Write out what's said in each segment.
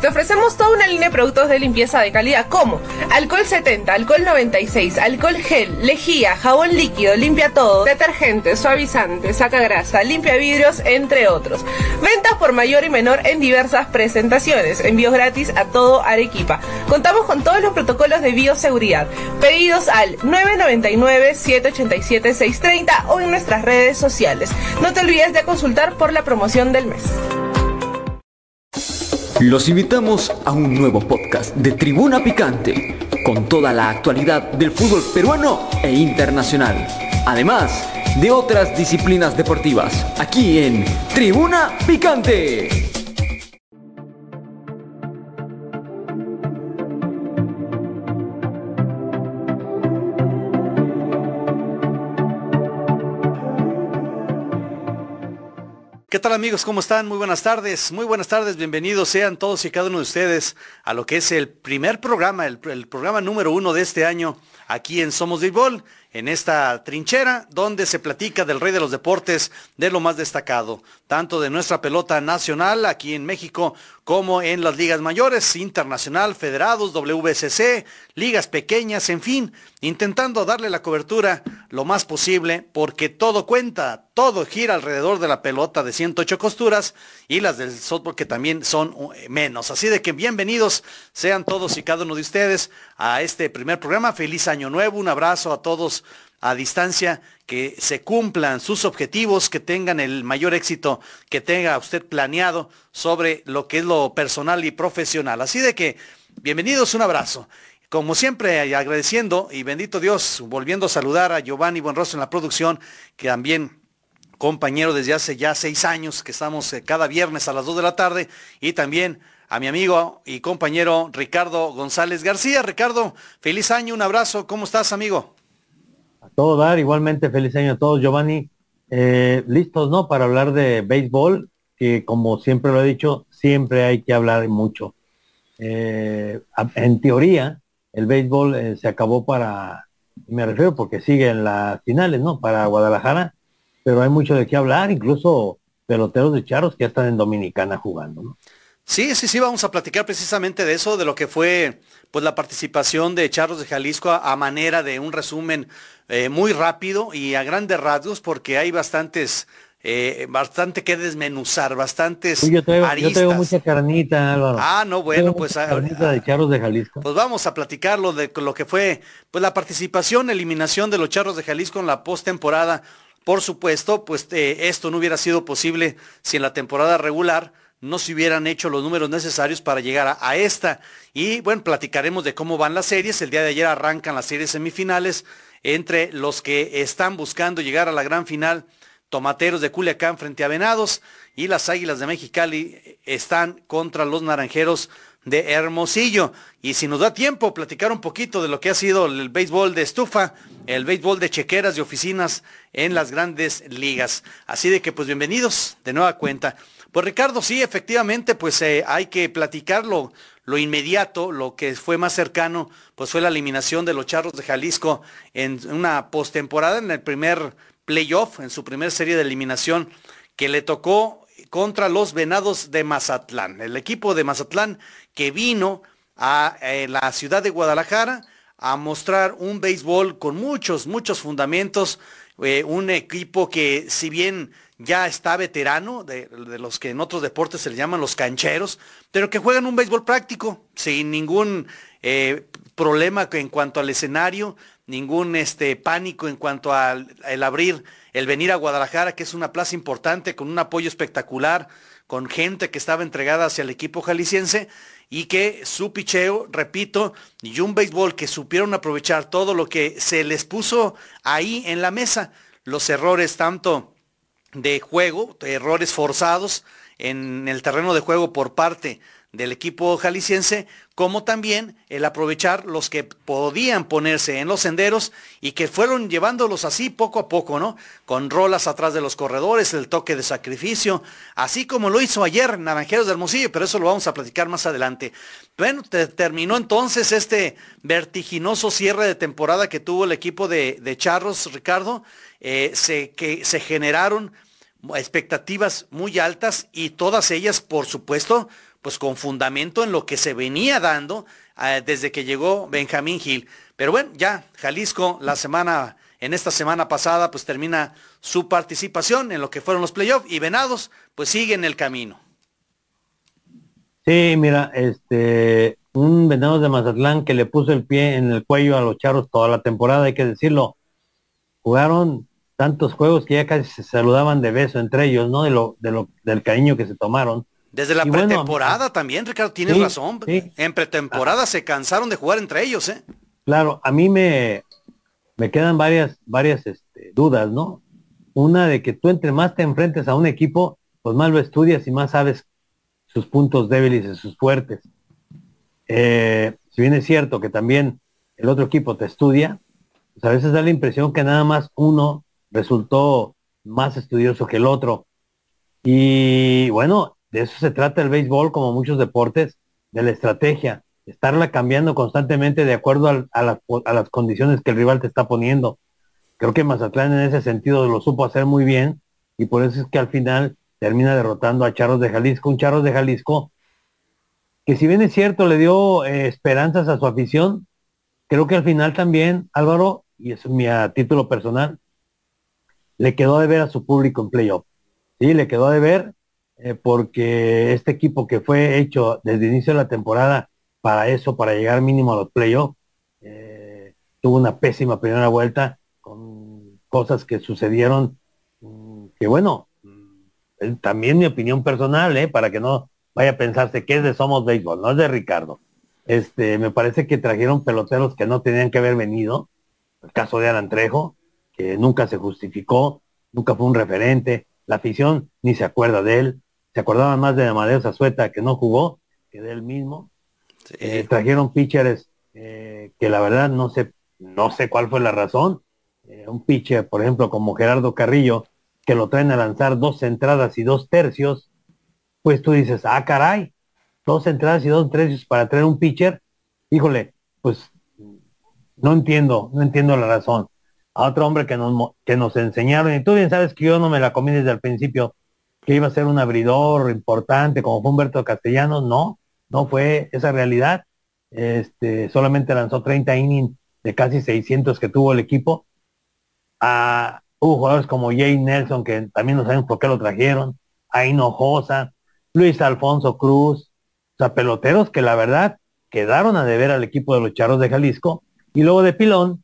Te ofrecemos toda una línea de productos de limpieza de calidad como alcohol 70, alcohol 96, alcohol gel, lejía, jabón líquido, limpia todo, detergente, suavizante, saca grasa, limpia vidrios, entre otros. Ventas por mayor y menor en diversas presentaciones. Envíos gratis a todo Arequipa. Contamos con todos los protocolos de bioseguridad. Pedidos al 999-787-630 o en nuestras redes sociales. No te olvides de consultar por la promoción del mes. Los invitamos a un nuevo podcast de Tribuna Picante, con toda la actualidad del fútbol peruano e internacional. Además de otras disciplinas deportivas, aquí en Tribuna Picante. ¿Qué tal amigos? ¿Cómo están? Muy buenas tardes. Muy buenas tardes. Bienvenidos sean todos y cada uno de ustedes a lo que es el primer programa, el, el programa número uno de este año aquí en Somos Béisbol, en esta trinchera donde se platica del rey de los deportes, de lo más destacado, tanto de nuestra pelota nacional aquí en México como en las ligas mayores, internacional, federados, WCC, ligas pequeñas, en fin, intentando darle la cobertura lo más posible porque todo cuenta, todo gira alrededor de la pelota de 108 costuras y las del softball que también son eh, menos. Así de que bienvenidos sean todos y cada uno de ustedes a este primer programa. Feliz año nuevo, un abrazo a todos a distancia, que se cumplan sus objetivos, que tengan el mayor éxito que tenga usted planeado sobre lo que es lo personal y profesional. Así de que, bienvenidos, un abrazo. Como siempre, agradeciendo y bendito Dios, volviendo a saludar a Giovanni Buenrostro en la producción, que también compañero desde hace ya seis años, que estamos eh, cada viernes a las dos de la tarde, y también a mi amigo y compañero Ricardo González García. Ricardo, feliz año, un abrazo, ¿cómo estás, amigo? todo dar, igualmente feliz año a todos, Giovanni. Eh, listos, ¿no? Para hablar de béisbol, que como siempre lo he dicho, siempre hay que hablar mucho. Eh, en teoría, el béisbol se acabó para, me refiero porque sigue en las finales, ¿no? Para Guadalajara, pero hay mucho de qué hablar, incluso peloteros de charros que ya están en Dominicana jugando, ¿no? Sí, sí, sí, vamos a platicar precisamente de eso, de lo que fue pues la participación de Charros de Jalisco a, manera de un resumen eh, muy rápido y a grandes rasgos porque hay bastantes eh, bastante que desmenuzar, bastantes yo tengo, Yo tengo mucha carnita, Álvaro. Ah, no, bueno, pues ah, carnita de Charros de Jalisco. Pues vamos a platicarlo de lo que fue pues la participación, eliminación de los Charros de Jalisco en la postemporada. Por supuesto, pues eh, esto no hubiera sido posible si en la temporada regular no se hubieran hecho los números necesarios para llegar a, esta. Y bueno, platicaremos de cómo van las series. El día de ayer arrancan las series semifinales entre los que están buscando llegar a la gran final. Tomateros de Culiacán frente a Venados y las Águilas de Mexicali están contra los Naranjeros de Hermosillo. Y si nos da tiempo, platicar un poquito de lo que ha sido el béisbol de estufa, el béisbol de chequeras y oficinas en las grandes ligas. Así de que pues bienvenidos de nueva cuenta. Pues Ricardo, sí, efectivamente, pues eh, hay que platicarlo lo inmediato, lo que fue más cercano, pues fue la eliminación de los Charros de Jalisco en una postemporada, en el primer playoff, en su primera serie de eliminación, que le tocó contra los Venados de Mazatlán. El equipo de Mazatlán que vino a eh, la ciudad de Guadalajara a mostrar un béisbol con muchos, muchos fundamentos, eh, un equipo que si bien ya está veterano, de, los que en otros deportes se le llaman los cancheros, pero que juegan un béisbol práctico, sin ningún eh, problema en cuanto al escenario, ningún este, pánico en cuanto al, abrir, el venir a Guadalajara, que es una plaza importante, con un apoyo espectacular, con gente que estaba entregada hacia el equipo jalisciense y que su picheo, repito, y un béisbol que supieron aprovechar todo lo que se les puso ahí en la mesa, los errores tanto de juego, errores forzados en el terreno de juego por parte del equipo jalisciense, como también el aprovechar los que podían ponerse en los senderos y que fueron llevándolos así poco a poco, ¿no? Con rolas atrás de los corredores, el toque de sacrificio, así como lo hizo ayer Naranjeros de Hermosillo, pero eso lo vamos a platicar más adelante. Bueno, terminó entonces este vertiginoso cierre de temporada que tuvo el equipo de, Charros, Ricardo, eh, se, que se generaron expectativas muy altas y todas ellas, por supuesto, pues con fundamento en lo que se venía dando eh, desde que llegó Benjamín Gil. Pero bueno, ya Jalisco la semana, en esta semana pasada, pues termina su participación en lo que fueron los playoffs y Venados, pues sigue en el camino. Sí, mira, este, un Venados de Mazatlán que le puso el pie en el cuello a los charros toda la temporada, hay que decirlo. Jugaron tantos juegos que ya casi se saludaban de beso entre ellos, ¿no? De lo, de lo, del cariño que se tomaron. Desde la pretemporada también, Ricardo, tienes razón. En pretemporada se cansaron de jugar entre ellos, ¿eh? Claro, a mí me, me quedan varias, varias este, dudas, ¿no? Una de que tú entre más te enfrentes a un equipo, pues más lo estudias y más sabes sus puntos débiles y sus fuertes. Eh, si bien es cierto que también el otro equipo te estudia, pues a veces da la impresión que nada más uno resultó más estudioso que el otro. Y bueno, de eso se trata el béisbol, como muchos deportes, de la estrategia, estarla cambiando constantemente de acuerdo a, las condiciones que el rival te está poniendo. Creo que Mazatlán en ese sentido lo supo hacer muy bien y por eso es que al final termina derrotando a Charros de Jalisco, un Charros de Jalisco que si bien es cierto le dio eh, esperanzas a su afición, creo que al final también Álvaro, y es mi a título personal, le quedó de ver a su público en playoff. Sí, le quedó de ver eh, porque este equipo que fue hecho desde el inicio de la temporada para eso, para llegar mínimo a los playoffs, eh, tuvo una pésima primera vuelta con cosas que sucedieron mm, que bueno, mm, también mi opinión personal, eh, para que no vaya a pensarse que es de Somos Béisbol, no es de Ricardo. Este, me parece que trajeron peloteros que no tenían que haber venido. El caso de Alan Trejo, que nunca se justificó, nunca fue un referente, la afición ni se acuerda de él, se acordaban más de Amadeo Zazueta que no jugó que de él mismo. Eh, trajeron pitchers eh, que la verdad no sé, no sé cuál fue la razón. Eh, un pitcher, por ejemplo, como Gerardo Carrillo, que lo traen a lanzar dos entradas y dos tercios, pues tú dices, ah, caray, dos entradas y dos tercios para traer un pitcher, híjole, pues no entiendo, no entiendo la razón a otro hombre que nos, que nos enseñaron, y tú bien sabes que yo no me la comí desde el principio, que iba a ser un abridor importante como fue Humberto Castellanos, no, no fue esa realidad. Este, solamente lanzó 30 innings de casi 600 que tuvo el equipo. A, hubo jugadores como Jay Nelson, que también no sabemos por qué lo trajeron, a Hinojosa, Luis Alfonso Cruz, o sea, peloteros que la verdad quedaron a deber al equipo de los Charros de Jalisco. Y luego de pilón,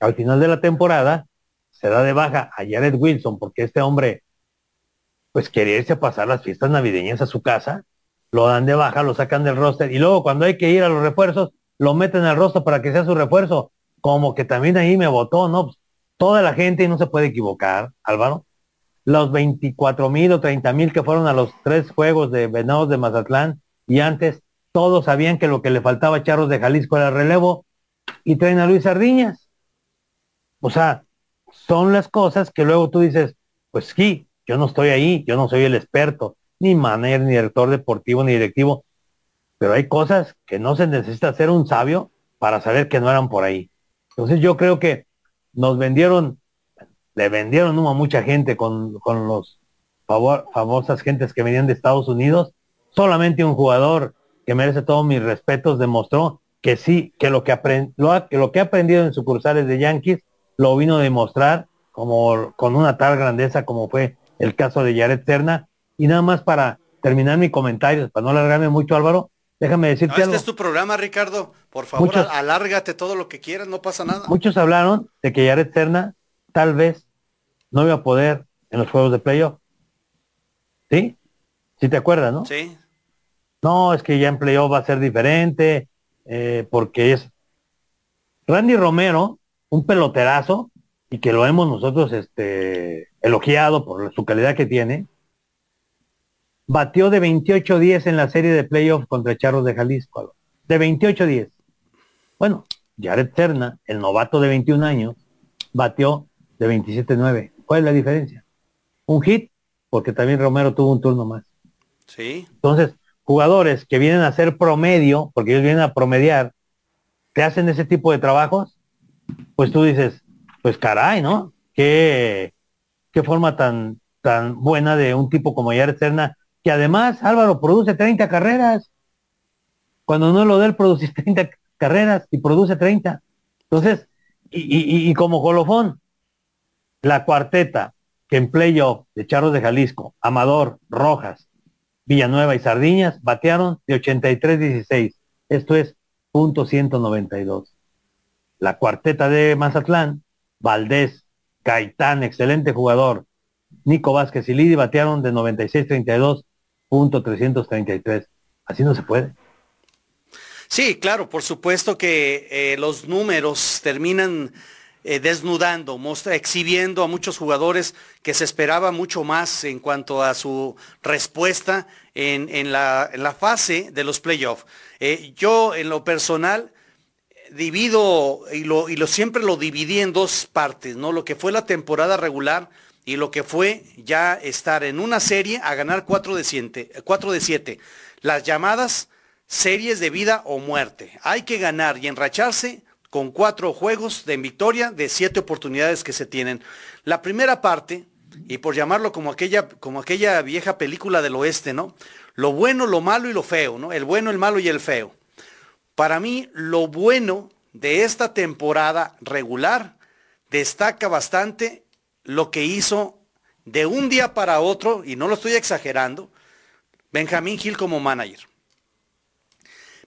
al final de la temporada se da de baja a Jared Wilson porque este hombre pues quería irse a pasar las fiestas navideñas a su casa, lo dan de baja, lo sacan del roster y luego cuando hay que ir a los refuerzos, lo meten al roster para que sea su refuerzo. Como que también ahí me votó, ¿no? Pues, toda la gente, y no se puede equivocar, Álvaro, los 24 mil o 30 mil que fueron a los tres juegos de Venados de Mazatlán y antes, todos sabían que lo que le faltaba a Charros de Jalisco era relevo y traen a Luis Sardiñas. O sea, son las cosas que luego tú dices, pues sí, yo no estoy ahí, yo no soy el experto, ni manager, ni director deportivo, ni directivo, pero hay cosas que no se necesita ser un sabio para saber que no eran por ahí. Entonces yo creo que nos vendieron, le vendieron a mucha gente con, con los famosas gentes que venían de Estados Unidos. Solamente un jugador que merece todos mis respetos demostró que sí, que lo que, lo, que lo que ha aprendido en sucursales de Yankees lo vino a demostrar como con una tal grandeza como fue el caso de Jared Serna. Y nada más para terminar mi comentario, para no alargarme mucho Álvaro, déjame decirte Este es tu programa, Ricardo. Por favor, alárgate todo lo que quieras, no pasa nada. Muchos hablaron de que Jared Serna tal vez no iba a poder en los juegos de playoff. ¿Sí? ¿Sí te acuerdas, no? Sí. No, es que ya en playoff va a ser diferente, eh, porque es... Randy Romero un peloterazo y que lo hemos nosotros este, elogiado por su calidad que tiene, batió de 28-10 en la serie de playoffs contra Charros de Jalisco. De 28-10. Bueno, Jared Serna, el novato de 21 años, batió de 27-9. ¿Cuál es la diferencia? Un hit, porque también Romero tuvo un turno más. Sí. Entonces, jugadores que vienen a ser promedio, porque ellos vienen a promediar, te hacen ese tipo de trabajos, pues tú dices, pues caray, ¿no? Qué, qué forma tan, tan buena de un tipo como Yared Serna, que además Álvaro produce 30 carreras. Cuando no lo da él produce 30 carreras y produce 30. Entonces, y, como colofón, la cuarteta que en playoff de Charros de Jalisco, Amador, Rojas, Villanueva y Sardiñas batearon de 83-16. Esto es punto 192. La cuarteta de Mazatlán, Valdés, Gaitán, excelente jugador, Nico Vázquez y Lidi batearon de 96-32, punto 333. Así no se puede. Sí, claro, por supuesto que eh, los números terminan eh, desnudando, mostra, exhibiendo a muchos jugadores que se esperaba mucho más en cuanto a su respuesta en, la, fase de los playoffs. Eh, yo en lo personal divido y lo, y lo siempre lo dividí en dos partes, ¿no? Lo que fue la temporada regular y lo que fue ya estar en una serie a ganar 4 de 7. 4 de 7. Las llamadas series de vida o muerte. Hay que ganar y enracharse con cuatro juegos de victoria de siete oportunidades que se tienen. La primera parte, y por llamarlo como aquella, como aquella vieja película del oeste, ¿no? Lo bueno, lo malo y lo feo, ¿no? El bueno, el malo y el feo. Para mí, lo bueno de esta temporada regular destaca bastante lo que hizo de un día para otro, y no lo estoy exagerando, Benjamín Gil como manager.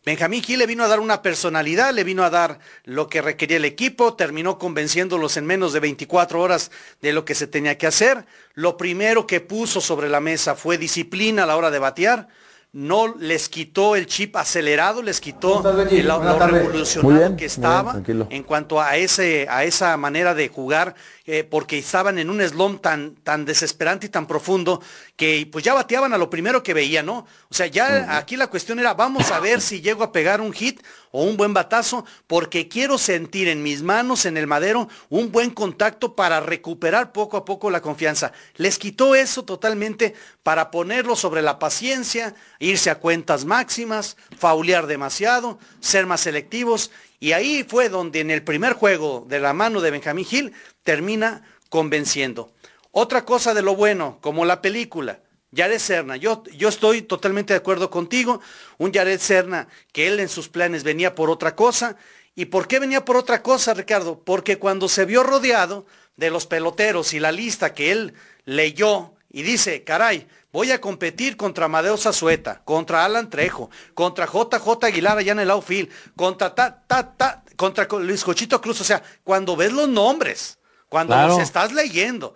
Benjamín Gil le vino a dar una personalidad, le vino a dar lo que requería el equipo, terminó convenciéndolos en menos de 24 horas de lo que se tenía que hacer. Lo primero que puso sobre la mesa fue disciplina a la hora de batear no les quitó el chip acelerado, les quitó el, lo revolucionario que estaba en cuanto a ese a esa manera de jugar, eh, porque estaban en un slump tan tan desesperante y tan profundo que pues ya bateaban a lo primero que veía, ¿no? O sea, ya aquí la cuestión era vamos a ver si llego a pegar un hit o un buen batazo, porque quiero sentir en mis manos, en el madero, un buen contacto para recuperar poco a poco la confianza. Les quitó eso totalmente para ponerlo sobre la paciencia, irse a cuentas máximas, faulear demasiado, ser más selectivos. Y ahí fue donde en el primer juego de la mano de Benjamín Gil termina convenciendo. Otra cosa de lo bueno, como la película, Jared Serna, yo, yo estoy totalmente de acuerdo contigo, un Jared Serna que él en sus planes venía por otra cosa. ¿Y por qué venía por otra cosa, Ricardo? Porque cuando se vio rodeado de los peloteros y la lista que él leyó y dice, caray, voy a competir contra Amadeo Zazueta, contra Alan Trejo, contra JJ Aguilar allá en el outfield, contra ta, ta, ta, contra Luis Cochito Cruz. O sea, cuando ves los nombres, cuando los estás leyendo,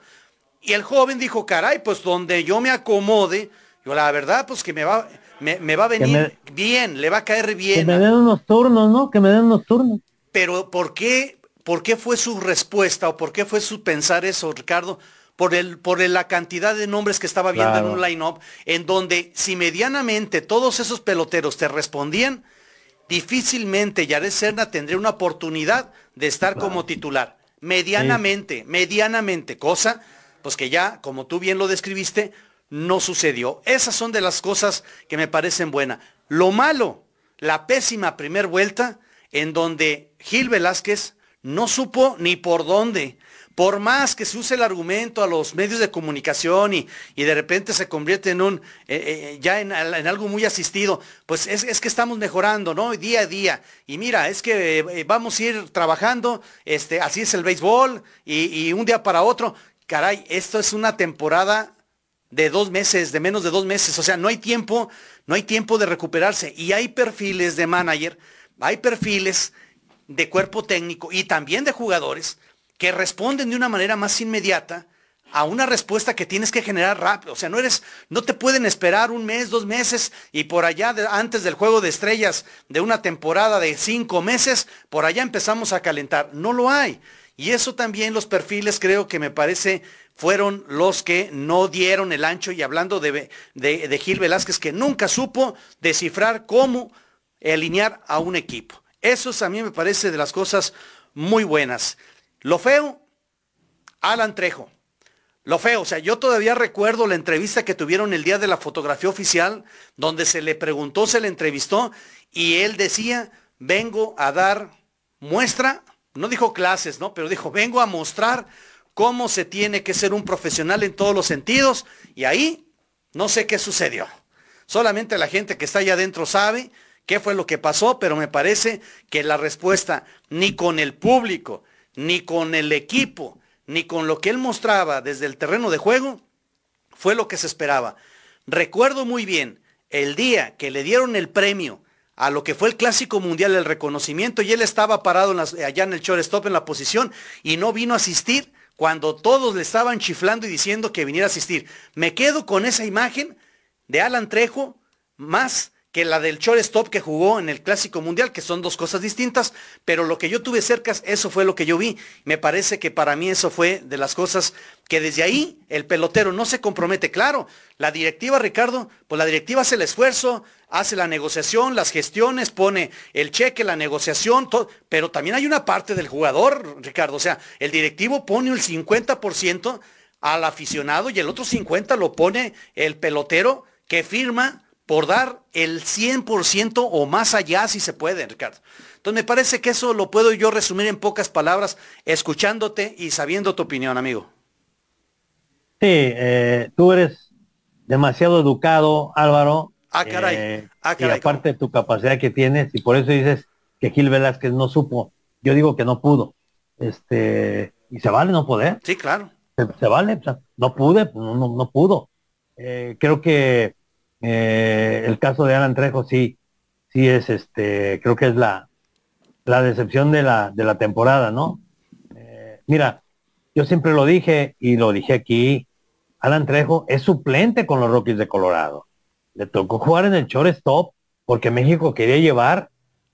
y el joven dijo, caray, pues donde yo me acomode, yo la verdad, pues que me va, me, va a venir bien, le va a caer bien. Que me den unos turnos, ¿no? Que me den unos turnos. Pero ¿por qué, por qué fue su respuesta o por qué fue su pensar eso, Ricardo? Por, el, por la cantidad de nombres que estaba viendo en un line-up, en donde si medianamente todos esos peloteros te respondían, difícilmente Yared Serna tendría una oportunidad de estar como titular. Medianamente, medianamente, cosa pues que ya, como tú bien lo describiste, no sucedió. Esas son de las cosas que me parecen buenas. Lo malo, la pésima primer vuelta, en donde Gil Velázquez no supo ni por dónde. Por más que se use el argumento a los medios de comunicación y, y de repente se convierte en un, eh, eh, ya en, algo muy asistido, pues es, que estamos mejorando, ¿no? Día a día. Y mira, es que eh, vamos a ir trabajando, este, así es el béisbol, y un día para otro caray, esto es una temporada de dos meses, de menos de dos meses. O sea, no hay tiempo, no hay tiempo de recuperarse. Y hay perfiles de manager, hay perfiles de cuerpo técnico y también de jugadores que responden de una manera más inmediata a una respuesta que tienes que generar rápido. O sea, no eres, no te pueden esperar un mes, dos meses y por allá antes del juego de estrellas de una temporada de cinco meses, por allá empezamos a calentar. No lo hay. Y eso también los perfiles creo que me parece fueron los que no dieron el ancho y hablando de, de, Gil Velázquez que nunca supo descifrar cómo alinear a un equipo. Eso a mí me parece de las cosas muy buenas. Lo feo, Alan Trejo. Lo feo, o sea, yo todavía recuerdo la entrevista que tuvieron el día de la fotografía oficial, donde se le preguntó, se le entrevistó, y él decía, vengo a dar muestra no dijo clases, ¿no? Pero dijo, vengo a mostrar cómo se tiene que ser un profesional en todos los sentidos. Y ahí no sé qué sucedió. Solamente la gente que está allá adentro sabe qué fue lo que pasó, pero me parece que la respuesta ni con el público, ni con el equipo, ni con lo que él mostraba desde el terreno de juego, fue lo que se esperaba. Recuerdo muy bien el día que le dieron el premio a lo que fue el clásico mundial, el reconocimiento, y él estaba parado allá en el shortstop en la posición y no vino a asistir cuando todos le estaban chiflando y diciendo que viniera a asistir. Me quedo con esa imagen de Alan Trejo más que la del shortstop que jugó en el Clásico Mundial, que son dos cosas distintas, pero lo que yo tuve cerca, eso fue lo que yo vi. Me parece que para mí eso fue de las cosas que desde ahí el pelotero no se compromete. Claro, la directiva, Ricardo, pues la directiva hace el esfuerzo, hace la negociación, las gestiones, pone el cheque, la negociación, pero también hay una parte del jugador, Ricardo. O sea, el directivo pone el 50% al aficionado y el otro 50% lo pone el pelotero que firma por dar el 100% o más allá si se puede, Ricardo. Entonces me parece que eso lo puedo yo resumir en pocas palabras, escuchándote y sabiendo tu opinión, amigo. Sí, eh, tú eres demasiado educado, Álvaro. Ah, caray. Eh, ah, y aparte de tu capacidad que tienes, y por eso dices que Gil Velázquez no supo, yo digo que no pudo. Este, y se vale no poder. Sí, claro. Se, vale, no pude, no, no, no pudo. Eh, creo que eh, el caso de Alan Trejo sí, sí es este, creo que es la, la decepción de la, de la temporada, ¿no? Eh, mira, yo siempre lo dije y lo dije aquí, Alan Trejo es suplente con los Rockies de Colorado. Le tocó jugar en el shortstop porque México quería llevar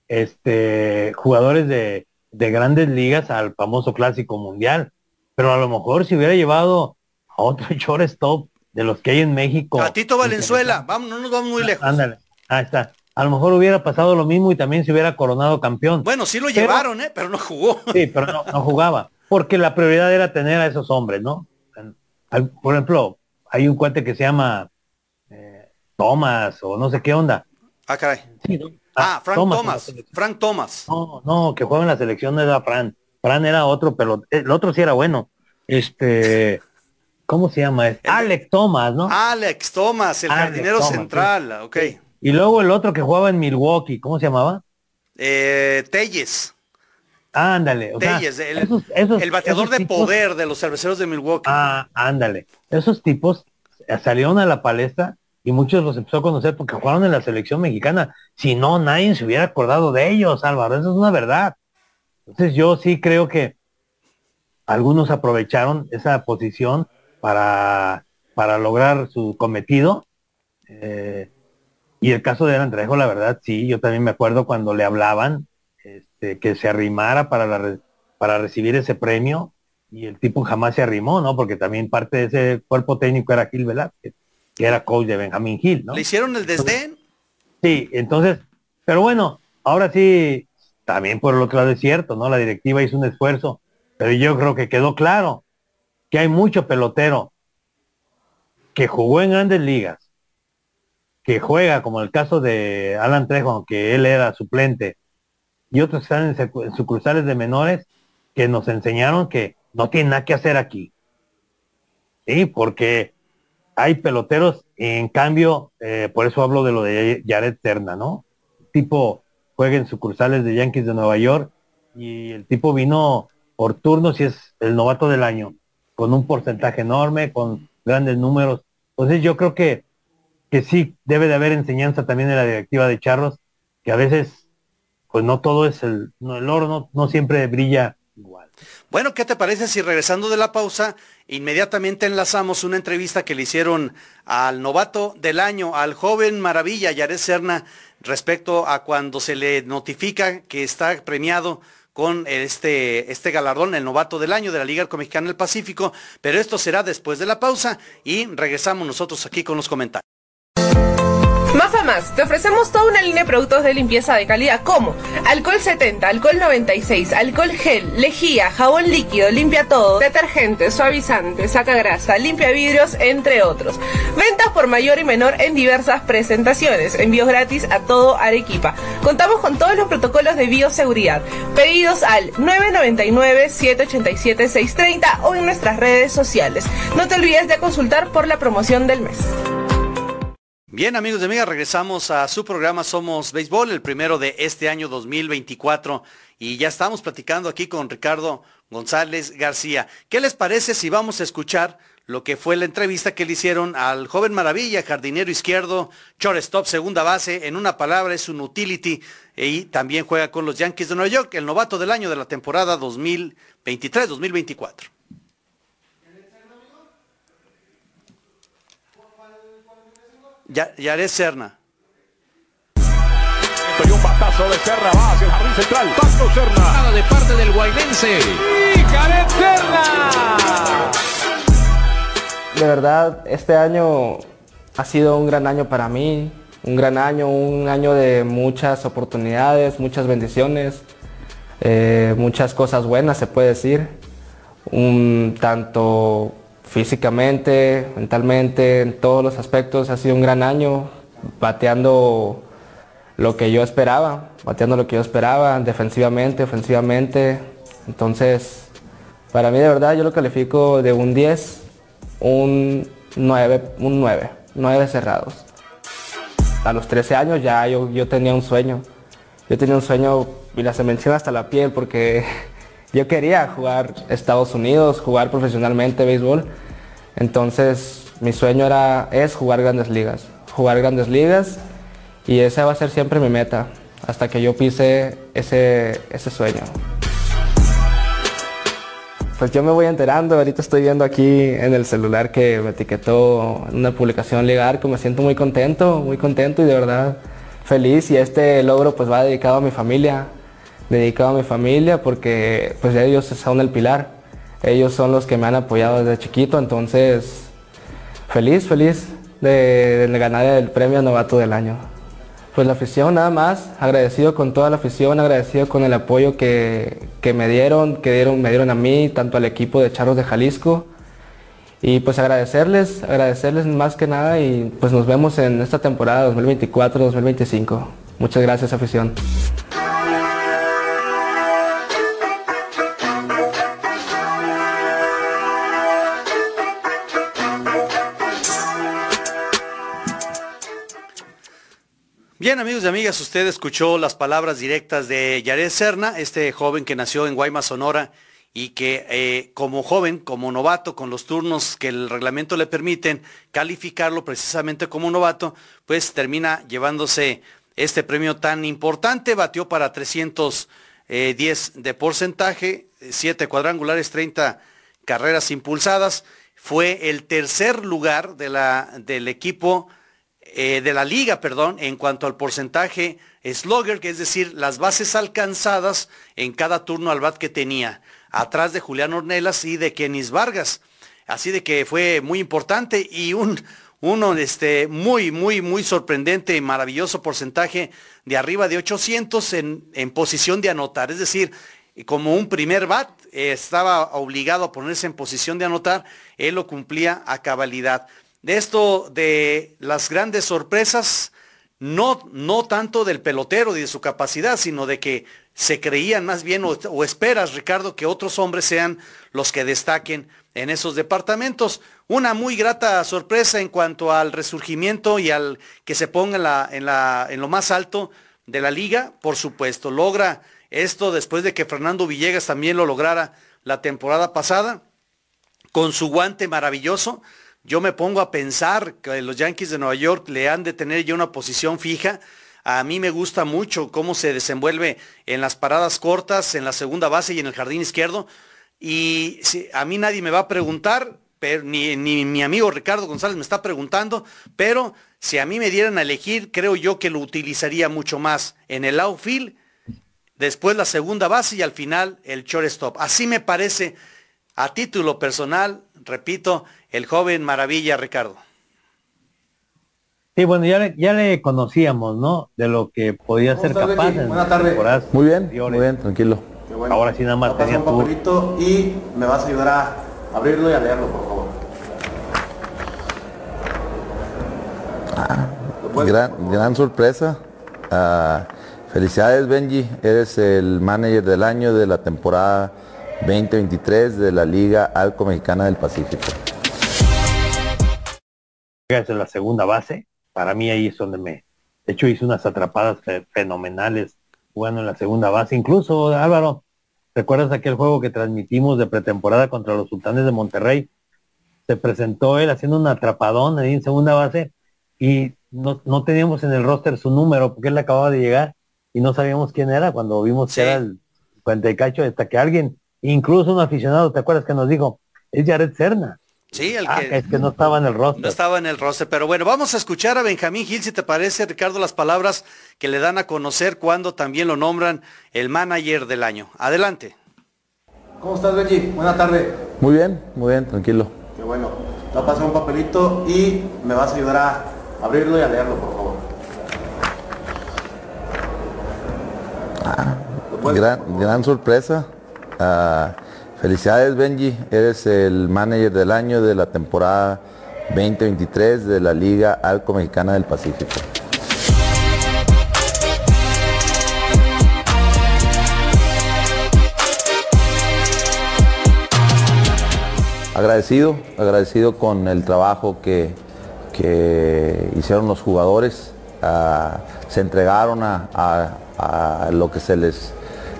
este jugadores de, de grandes ligas al famoso clásico mundial. Pero a lo mejor si hubiera llevado a otro shortstop de los que hay en México. Tito Valenzuela, vamos, no nos vamos muy lejos. Ándale, ahí está. A lo mejor hubiera pasado lo mismo y también se hubiera coronado campeón. Bueno, sí lo llevaron, ¿eh? pero no jugó. Sí, pero no, jugaba. Porque la prioridad era tener a esos hombres, ¿no? Por ejemplo, hay un cuate que se llama eh, Thomas o no sé qué onda. Ah, caray. Ah, ah, Frank Thomas. Frank Thomas. No, no, que juega en la selección era Fran. Fran era otro, pero el otro sí era bueno. Este, ¿Cómo se llama? Alex Thomas, ¿no? Alex Thomas, el jardinero central, ok. Y luego el otro que jugaba en Milwaukee, ¿cómo se llamaba? Eh, Telles. Ándale. Telles, el, bateador de poder de los cerveceros de Milwaukee. Ah, ándale. Esos tipos salieron a la palestra y muchos los empezó a conocer porque jugaron en la selección mexicana. Si no, nadie se hubiera acordado de ellos, Álvaro. Eso es una verdad. Entonces yo sí creo que algunos aprovecharon esa posición para, para lograr su cometido. Eh, y el caso de Alan Trejo, la verdad, sí, yo también me acuerdo cuando le hablaban este, que se arrimara para, para recibir ese premio y el tipo jamás se arrimó, ¿no? Porque también parte de ese cuerpo técnico era Gil Velázquez, que era coach de Benjamín Gil, ¿no? ¿Le hicieron el desdén? Sí, entonces, pero bueno, ahora sí, también por el otro lado es cierto, ¿no? La directiva hizo un esfuerzo, pero yo creo que quedó claro que hay mucho pelotero que jugó en grandes ligas, que juega, como el caso de Alan Trejo, aunque él era suplente, y otros están en, sucursales de menores que nos enseñaron que no tienen nada que hacer aquí. Sí, porque hay peloteros, en cambio, eh, por eso hablo de lo de Jared Terna, ¿no? tipo juega en sucursales de Yankees de Nueva York y el tipo vino por turnos y es el novato del año con un porcentaje enorme, con grandes números. Entonces yo creo que, que sí debe de haber enseñanza también en la directiva de Charros, que a veces, pues no todo es el, no, el oro no, no siempre brilla igual. Bueno, ¿qué te parece si regresando de la pausa, inmediatamente enlazamos una entrevista que le hicieron al novato del año, al joven maravilla, Yared Serna, respecto a cuando se le notifica que está premiado con este, este galardón, el novato del año de la Liga Mexicana del Pacífico, pero esto será después de la pausa y regresamos nosotros aquí con los comentarios. Te ofrecemos toda una línea de productos de limpieza de calidad como alcohol 70, alcohol 96, alcohol gel, lejía, jabón líquido, limpia todo, detergente, suavizante, saca grasa, limpia vidrios, entre otros. Ventas por mayor y menor en diversas presentaciones. Envíos gratis a todo Arequipa. Contamos con todos los protocolos de bioseguridad. Pedidos al 999-787-630 o en nuestras redes sociales. No te olvides de consultar por la promoción del mes. Bien amigos y amigas, regresamos a su programa Somos Béisbol, el primero de este año 2024 y ya estamos platicando aquí con Ricardo González García. ¿Qué les parece si vamos a escuchar lo que fue la entrevista que le hicieron al joven maravilla, jardinero izquierdo, shortstop, segunda base, en una palabra es un utility y también juega con los Yankees de Nueva York, el novato del año de la temporada 2023-2024? Yaré Serna. Y un batazo de Serna va hacia el jardín central. Pasto Serna. De parte del guainense. Y Jared Serna. De verdad, este año ha sido un gran año para mí. Un gran año, un año de muchas oportunidades, muchas bendiciones, eh, muchas cosas buenas se puede decir. Un tanto físicamente, mentalmente, en todos los aspectos ha sido un gran año, bateando lo que yo esperaba, bateando lo que yo esperaba, defensivamente, ofensivamente. Entonces, para mí de verdad yo lo califico de un 10, un 9, un 9, 9 cerrados. A los 13 años ya yo, yo tenía un sueño. Yo tenía un sueño y la se menciona hasta la piel porque yo quería jugar Estados Unidos, jugar profesionalmente béisbol. Entonces mi sueño era, es jugar grandes ligas, jugar grandes ligas y esa va a ser siempre mi meta hasta que yo pise ese, ese sueño. Pues yo me voy enterando, ahorita estoy viendo aquí en el celular que me etiquetó una publicación Liga Arco, me siento muy contento, muy contento y de verdad feliz y este logro pues va dedicado a mi familia, dedicado a mi familia porque pues ellos son el pilar, ellos son los que me han apoyado desde chiquito, entonces feliz, feliz de, ganar el premio novato del año. Pues la afición nada más, agradecido con toda la afición, agradecido con el apoyo que, me dieron, que dieron, me dieron a mí, tanto al equipo de Charros de Jalisco. Y pues agradecerles, agradecerles más que nada y pues nos vemos en esta temporada 2024-2025. Muchas gracias afición. Bien, amigos y amigas, usted escuchó las palabras directas de Yared Serna, este joven que nació en Guaymas, Sonora, y que eh, como joven, como novato, con los turnos que el reglamento le permiten calificarlo precisamente como novato, pues termina llevándose este premio tan importante. Batió para 310 eh, de porcentaje, 7 cuadrangulares, 30 carreras impulsadas. Fue el tercer lugar de la, del equipo eh, de la liga, perdón, en cuanto al porcentaje slugger, que es decir, las bases alcanzadas en cada turno al bat que tenía, atrás de Julián Ornelas y de Kenis Vargas. Así de que fue muy importante y un, uno este, muy, muy, muy sorprendente y maravilloso porcentaje de arriba de 800 en, en posición de anotar. Es decir, como un primer bat, eh, estaba obligado a ponerse en posición de anotar, él lo cumplía a cabalidad de esto de las grandes sorpresas, no, no tanto del pelotero y de su capacidad, sino de que se creían más bien o, esperas, Ricardo, que otros hombres sean los que destaquen en esos departamentos. Una muy grata sorpresa en cuanto al resurgimiento y al que se ponga en, la, en, lo más alto de la liga, por supuesto. Logra esto después de que Fernando Villegas también lo lograra la temporada pasada, con su guante maravilloso yo me pongo a pensar que los Yankees de Nueva York le han de tener ya una posición fija. A mí me gusta mucho cómo se desenvuelve en las paradas cortas, en la segunda base y en el jardín izquierdo. Y a mí nadie me va a preguntar, ni, ni mi amigo Ricardo González me está preguntando, pero si a mí me dieran a elegir, creo yo que lo utilizaría mucho más en el outfield, después la segunda base y al final el shortstop. Así me parece a título personal, repito, el joven maravilla Ricardo. Sí, bueno, ya le, ya le conocíamos, ¿no? De lo que podía ser capaz. En Buenas tardes. Muy bien, muy bien, tranquilo. Bueno. Ahora sí nada más tenía un papelito y me vas a ayudar a abrirlo y a leerlo, por favor. Gran, gran sorpresa. Ah, felicidades Benji, eres el manager del año de la temporada 2023 de la Liga Alco Mexicana del Pacífico. Es la segunda base. Para mí ahí es donde me... De hecho hice unas atrapadas fe- fenomenales jugando en la segunda base. Incluso, Álvaro, ¿recuerdas aquel juego que transmitimos de pretemporada contra los Sultanes de Monterrey? Se presentó él haciendo un atrapadón ahí en segunda base y no, no teníamos en el roster su número porque él acababa de llegar y no sabíamos quién era cuando vimos Sí. que era el 50 y cacho hasta que alguien, incluso un aficionado, ¿te acuerdas que nos dijo? Es Jared Serna. Sí, el Ah, que es que no estaba en el roster. no estaba en el roster. Pero bueno, vamos a escuchar a Benjamín Gil, si te parece, Ricardo, las palabras que le dan a conocer cuando también lo nombran el manager del año. Adelante. ¿Cómo estás, Benji? Buenas tardes. Muy bien, muy bien, tranquilo. Qué bueno. Te voy a pasar un papelito y me vas a ayudar a abrirlo y a leerlo, por favor. Pues, Gran, gran sorpresa. Ah, felicidades Benji, eres el manager del año de la temporada 2023 de la Liga Alco Mexicana del Pacífico. Agradecido, agradecido con el trabajo que, que hicieron los jugadores. Ah, se entregaron a, lo que se les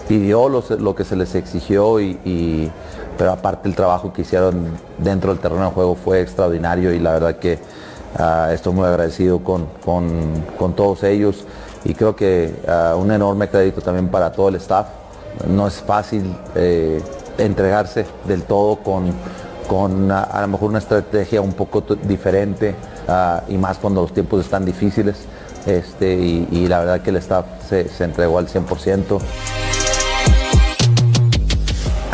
pidió, lo, que se les exigió, y, pero aparte el trabajo que hicieron dentro del terreno de juego fue extraordinario y la verdad que ah, estoy muy agradecido con, con- todos ellos y creo que ah, un enorme crédito también para todo el staff. No es fácil eh, entregarse del todo con, con a, lo mejor una estrategia un poco diferente ah, y más cuando los tiempos están difíciles. Este, y, y la verdad que el staff se, se entregó al 100%.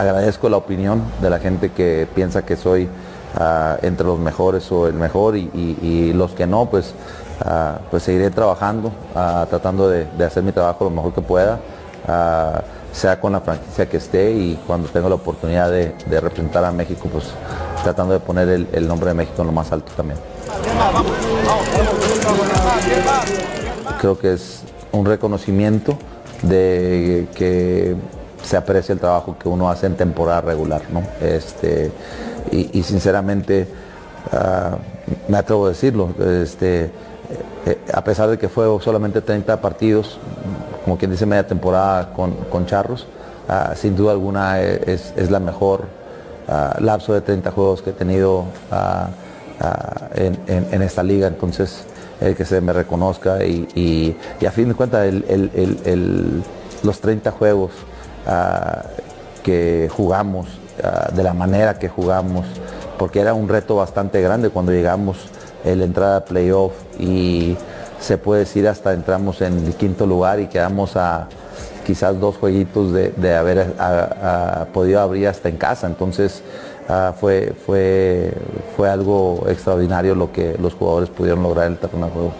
Agradezco la opinión de la gente que piensa que soy ah, entre los mejores o el mejor y, los que no, pues, ah, pues seguiré trabajando, ah, tratando de, hacer mi trabajo lo mejor que pueda, sea con la franquicia que esté y cuando tenga la oportunidad de, representar a México, pues tratando de poner el nombre de México en lo más alto también. Creo que es un reconocimiento de que se aprecia el trabajo que uno hace en temporada regular, ¿no? Este, y, sinceramente, ah, me atrevo a decirlo, este, eh, a pesar de que fue solamente 30 partidos, como quien dice media temporada con, con Charros, ah, sin duda alguna eh, es, es la mejor ah, lapso de 30 juegos que he tenido en, en- esta liga, entonces que se me reconozca y, y- a fin de cuentas los 30 juegos ah, que jugamos, ah, de la manera que jugamos, porque era un reto bastante grande cuando llegamos el entrada a playoff y se puede decir hasta entramos en el quinto lugar y quedamos a quizás dos jueguitos de, haber podido abrir hasta en casa. Entonces ah, fue, fue, fue algo extraordinario lo que los jugadores pudieron lograr en el terreno juego.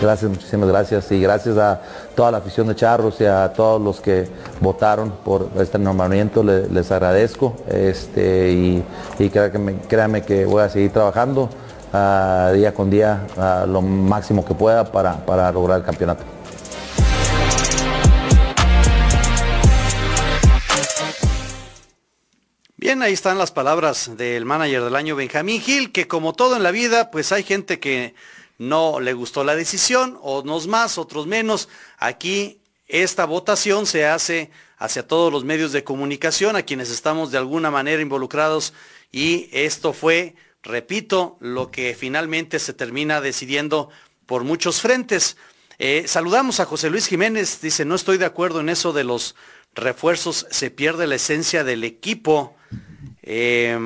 Gracias, muchísimas gracias y gracias a toda la afición de Charros y a todos los que votaron por este nombramiento, le- les agradezco este, y, y créanme, créanme que voy a seguir trabajando ah, día con día ah, lo máximo que pueda para, para lograr el campeonato. Bien, ahí están las palabras del manager del año Benjamín Gil, que como todo en la vida, pues hay gente que no le gustó la decisión, unos más, otros menos. Aquí esta votación se hace hacia todos los medios de comunicación, a quienes estamos de alguna manera involucrados, y esto fue, repito, lo que finalmente se termina decidiendo por muchos frentes. Eh, saludamos a José Luis Jiménez, dice, no estoy de acuerdo en eso de los refuerzos, se pierde la esencia del equipo. Eh,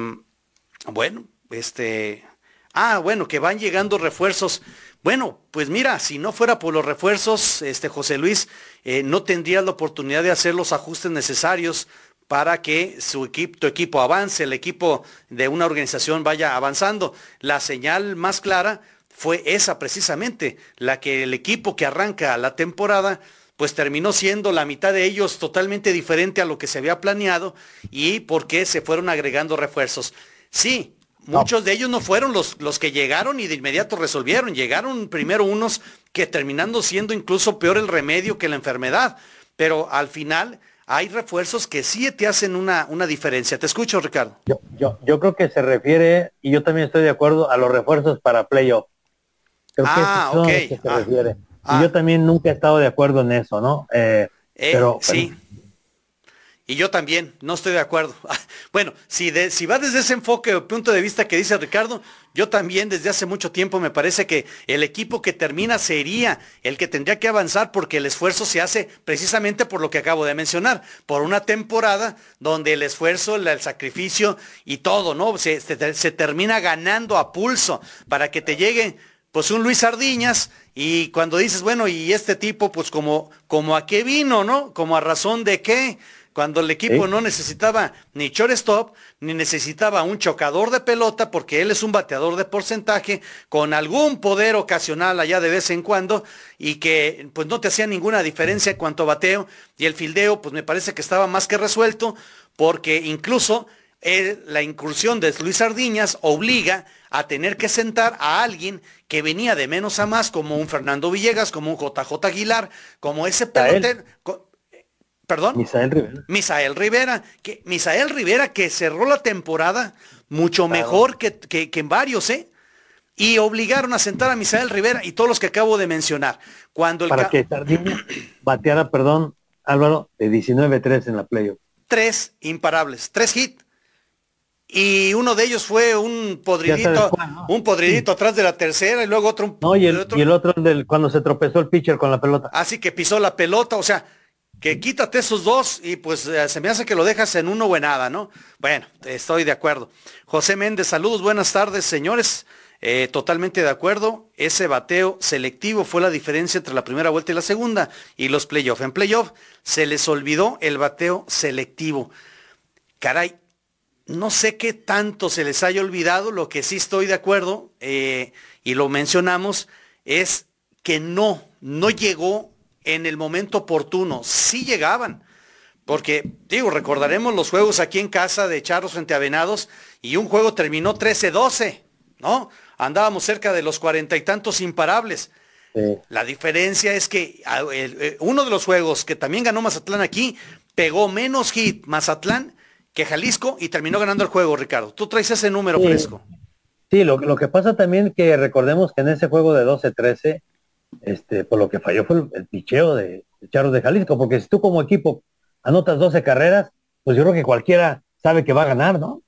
bueno, este, ah, bueno, que van llegando refuerzos. Bueno, pues mira, si no fuera por los refuerzos, este José Luis, eh, no tendrías la oportunidad de hacer los ajustes necesarios para que su equipo, tu equipo avance, el equipo de una organización vaya avanzando. La señal más clara fue esa precisamente, la que el equipo que arranca la temporada pues terminó siendo la mitad de ellos totalmente diferente a lo que se había planeado y porque se fueron agregando refuerzos. Sí, muchos de ellos no fueron los, los que llegaron y de inmediato resolvieron. Llegaron primero unos que terminando siendo incluso peor el remedio que la enfermedad. Pero al final hay refuerzos que sí te hacen una, una diferencia. Te escucho, Ricardo. Yo, yo, yo creo que se refiere, y yo también estoy de acuerdo, a los refuerzos para playoff. Creo ah, que ok. que se ah, refiere. ah. Y yo también nunca he estado de acuerdo en eso, ¿no? Eh, Eh, pero, sí. Y yo también, no estoy de acuerdo. Bueno, si, de, si va desde ese enfoque o punto de vista que dice Ricardo, yo también desde hace mucho tiempo me parece que el equipo que termina sería el que tendría que avanzar porque el esfuerzo se hace precisamente por lo que acabo de mencionar, por una temporada donde el esfuerzo, el, sacrificio y todo, ¿no? Se, se- termina ganando a pulso para que te llegue pues un Luis Sardiñas y cuando dices, bueno, y este tipo, pues como, como a qué vino, ¿no? Como a razón de qué, cuando el equipo no necesitaba ni shortstop, ni necesitaba un chocador de pelota, porque él es un bateador de porcentaje, con algún poder ocasional allá de vez en cuando, y que pues no te hacía ninguna diferencia en cuanto a bateo, y el fildeo, pues me parece que estaba más que resuelto, porque incluso eh, la incursión de Luis Sardiñas obliga a tener que sentar a alguien que venía de menos a más, como un Fernando Villegas, como un JJ Aguilar, como ese pelotero. ¿Perdón? Misael Rivera. Misael Rivera, que Misael Rivera que cerró la temporada mucho mejor que, que- que en varios, ¿eh? Y obligaron a sentar a Misael Rivera y todos los que acabo de mencionar. Cuando el Para que Sardiña bateara, perdón, Álvaro, de 19-3 en la playoff. tres imparables, tres hits. Y uno de ellos fue un podridito, un podridito atrás de la tercera y luego otro. No, y el, otro- y el otro del, cuando se tropezó el pitcher con la pelota. Así que pisó la pelota, o sea, que quítate esos dos y pues eh, se me hace que lo dejas en uno o en nada, ¿no? Bueno, estoy de acuerdo. José Méndez, saludos, buenas tardes, señores. Eh, totalmente de acuerdo. Ese bateo selectivo fue la diferencia entre la primera vuelta y la segunda y los playoffs. En playoff se les olvidó el bateo selectivo. Caray, no sé qué tanto se les haya olvidado, lo que sí estoy de acuerdo, eh, y lo mencionamos, es que no, no llegó en el momento oportuno, sí llegaban, porque digo, recordaremos los juegos aquí en casa de Charros frente a Venados, y un juego terminó 13-12, ¿no? Andábamos cerca de los cuarenta y tantos imparables. Sí. La diferencia es que a, el- eh, uno de los juegos que también ganó Mazatlán aquí, pegó menos hit Mazatlán que Jalisco y terminó ganando el juego, Ricardo. Tú traes ese número Sí. fresco. Sí, lo, lo que pasa también que recordemos que en ese juego de 12-13, este, por lo que falló fue el, picheo de, de Charros de Jalisco, porque si tú como equipo anotas 12 carreras, pues yo creo que cualquiera sabe que va a ganar, ¿no?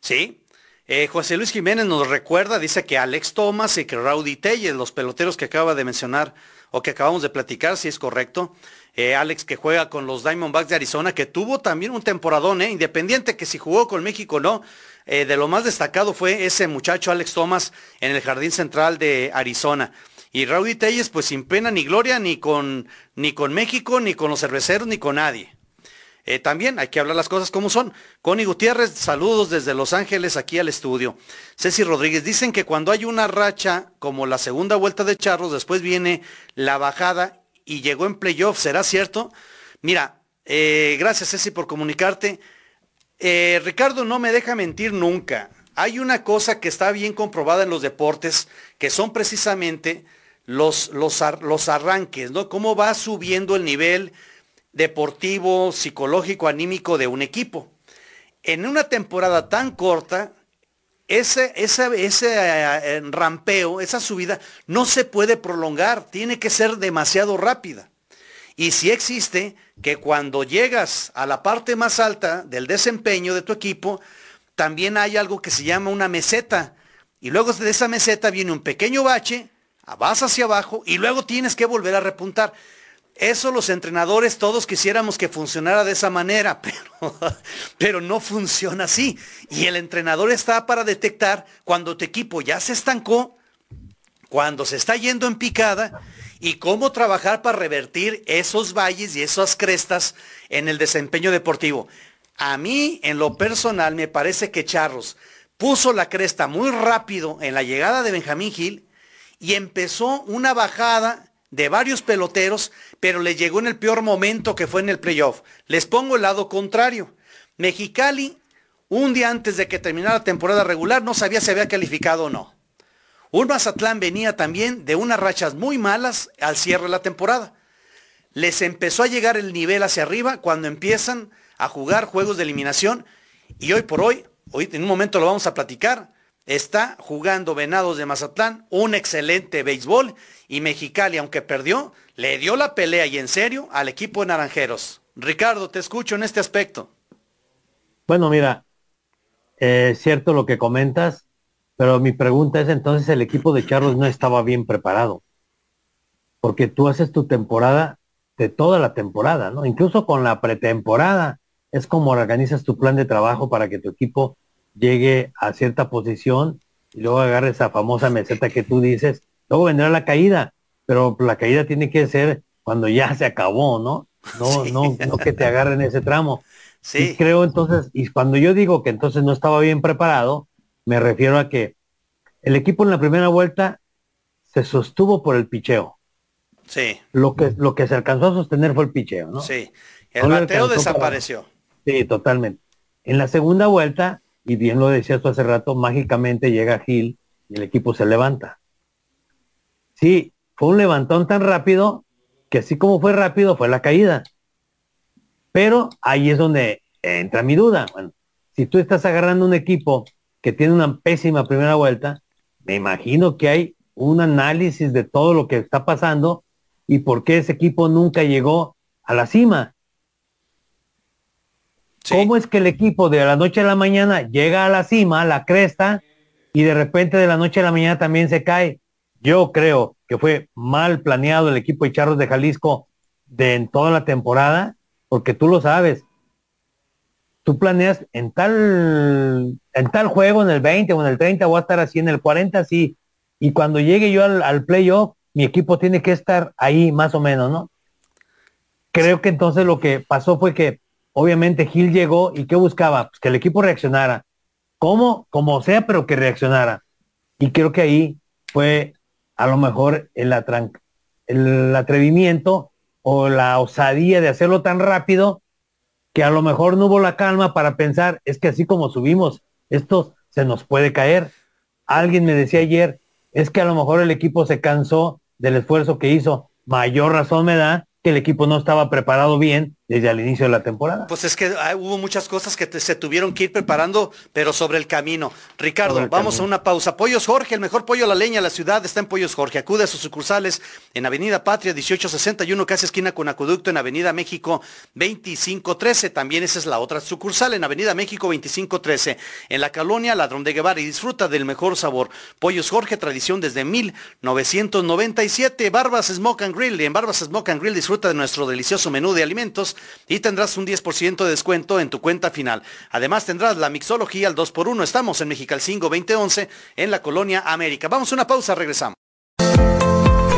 Sí. Eh, José Luis Jiménez nos recuerda, dice que Alex Thomas y que Rowdy Telles, los peloteros que acaba de mencionar o que acabamos de platicar, si es correcto. Eh, Alex que juega con los Diamondbacks de Arizona, que tuvo también un temporadón, ¿eh? independiente que si jugó con México no. Eh, de lo más destacado fue ese muchacho Alex Thomas en el jardín central de Arizona. Y Rowdy Telles, pues sin pena ni gloria, ni con, ni con México, ni con los cerveceros, ni con nadie. Eh, también hay que hablar las cosas como son. Connie Gutiérrez, saludos desde Los Ángeles aquí al estudio. Ceci Rodríguez, dicen que cuando hay una racha como la segunda vuelta de Charros, después viene la bajada y llegó en playoff, ¿será cierto? Mira, eh, gracias Ceci por comunicarte. Eh, Ricardo no me deja mentir nunca. Hay una cosa que está bien comprobada en los deportes, que son precisamente los, los, los arranques, ¿no? Cómo va subiendo el nivel deportivo, psicológico, anímico de un equipo. En una temporada tan corta, ese, ese, ese eh, rampeo, esa subida, no se puede prolongar, tiene que ser demasiado rápida. Y si existe que cuando llegas a la parte más alta del desempeño de tu equipo, también hay algo que se llama una meseta. Y luego de esa meseta viene un pequeño bache, vas hacia abajo y luego tienes que volver a repuntar. Eso los entrenadores todos quisiéramos que funcionara de esa manera, pero, pero no funciona así. Y el entrenador está para detectar cuando tu equipo ya se estancó, cuando se está yendo en picada y cómo trabajar para revertir esos valles y esas crestas en el desempeño deportivo. A mí, en lo personal, me parece que Charros puso la cresta muy rápido en la llegada de Benjamín Gil y empezó una bajada de varios peloteros, pero le llegó en el peor momento que fue en el playoff. Les pongo el lado contrario. Mexicali, un día antes de que terminara la temporada regular, no sabía si había calificado o no. Un Mazatlán venía también de unas rachas muy malas al cierre de la temporada. Les empezó a llegar el nivel hacia arriba cuando empiezan a jugar juegos de eliminación y hoy por hoy, hoy en un momento lo vamos a platicar, está jugando Venados de Mazatlán un excelente béisbol y Mexicali, aunque perdió, le dio la pelea y en serio al equipo de Naranjeros. Ricardo, te escucho en este aspecto. Bueno, mira, es cierto lo que comentas, pero mi pregunta es entonces el equipo de Charlos no estaba bien preparado. Porque tú haces tu temporada de toda la temporada, ¿no? Incluso con la pretemporada. Es como organizas tu plan de trabajo para que tu equipo llegue a cierta posición y luego agarre esa famosa meseta que tú dices. Luego vendrá la caída, pero la caída tiene que ser cuando ya se acabó, ¿no? No, no, no que te agarren ese tramo. Sí. Y creo entonces, y cuando yo digo que entonces no estaba bien preparado, me refiero a que el equipo en la primera vuelta se sostuvo por el picheo. Sí. Lo que, lo que se alcanzó a sostener fue el picheo, ¿no? Sí. El bateo desapareció. Sí, totalmente. En la segunda vuelta, y bien lo decías tú hace rato, mágicamente llega Gil y el equipo se levanta. Sí, fue un levantón tan rápido que así como fue rápido fue la caída. Pero ahí es donde entra mi duda. Bueno, si tú estás agarrando un equipo que tiene una pésima primera vuelta, me imagino que hay un análisis de todo lo que está pasando y por qué ese equipo nunca llegó a la cima. ¿Cómo es que el equipo de la noche a la mañana llega a la cima, a la cresta, y de repente de la noche a la mañana también se cae? Yo creo que fue mal planeado el equipo de Charros de Jalisco de en toda la temporada, porque tú lo sabes, tú planeas en tal, en tal juego, en el 20 o en el 30, voy a estar así, en el 40, sí. Y cuando llegue yo al, al playoff, mi equipo tiene que estar ahí más o menos, ¿no? Creo que entonces lo que pasó fue que obviamente Gil llegó y ¿qué buscaba? Pues que el equipo reaccionara. ¿Cómo? Como sea, pero que reaccionara. Y creo que ahí fue a lo mejor el, el atrevimiento o la osadía de hacerlo tan rápido que a lo mejor no hubo la calma para pensar, es que así como subimos, esto se nos puede caer. Alguien me decía ayer, es que a lo mejor el equipo se cansó del esfuerzo que hizo. Mayor razón me da que el equipo no estaba preparado bien desde el inicio de la temporada. Pues es que ah, hubo muchas cosas que se tuvieron que ir preparando, pero sobre el camino. Ricardo, vamos a una pausa. Pollos Jorge, el mejor pollo a la leña de la ciudad está en Pollos Jorge. Acude a sus sucursales en Avenida Patria 1861, casi esquina con Acueducto, en Avenida México 2513. También esa es la otra sucursal en Avenida México 2513. En la colonia Ladrón de Guevara y disfruta del mejor sabor. Pollos Jorge, tradición desde 1997. Barbas Smoke and Grill. En Barbas Smoke and Grill disfruta de nuestro delicioso menú de alimentos y tendrás un 10% de descuento en tu cuenta final. Además tendrás la mixología al 2x1. Estamos en Mexicalcingo 2011 en la Colonia América. Vamos a una pausa, regresamos.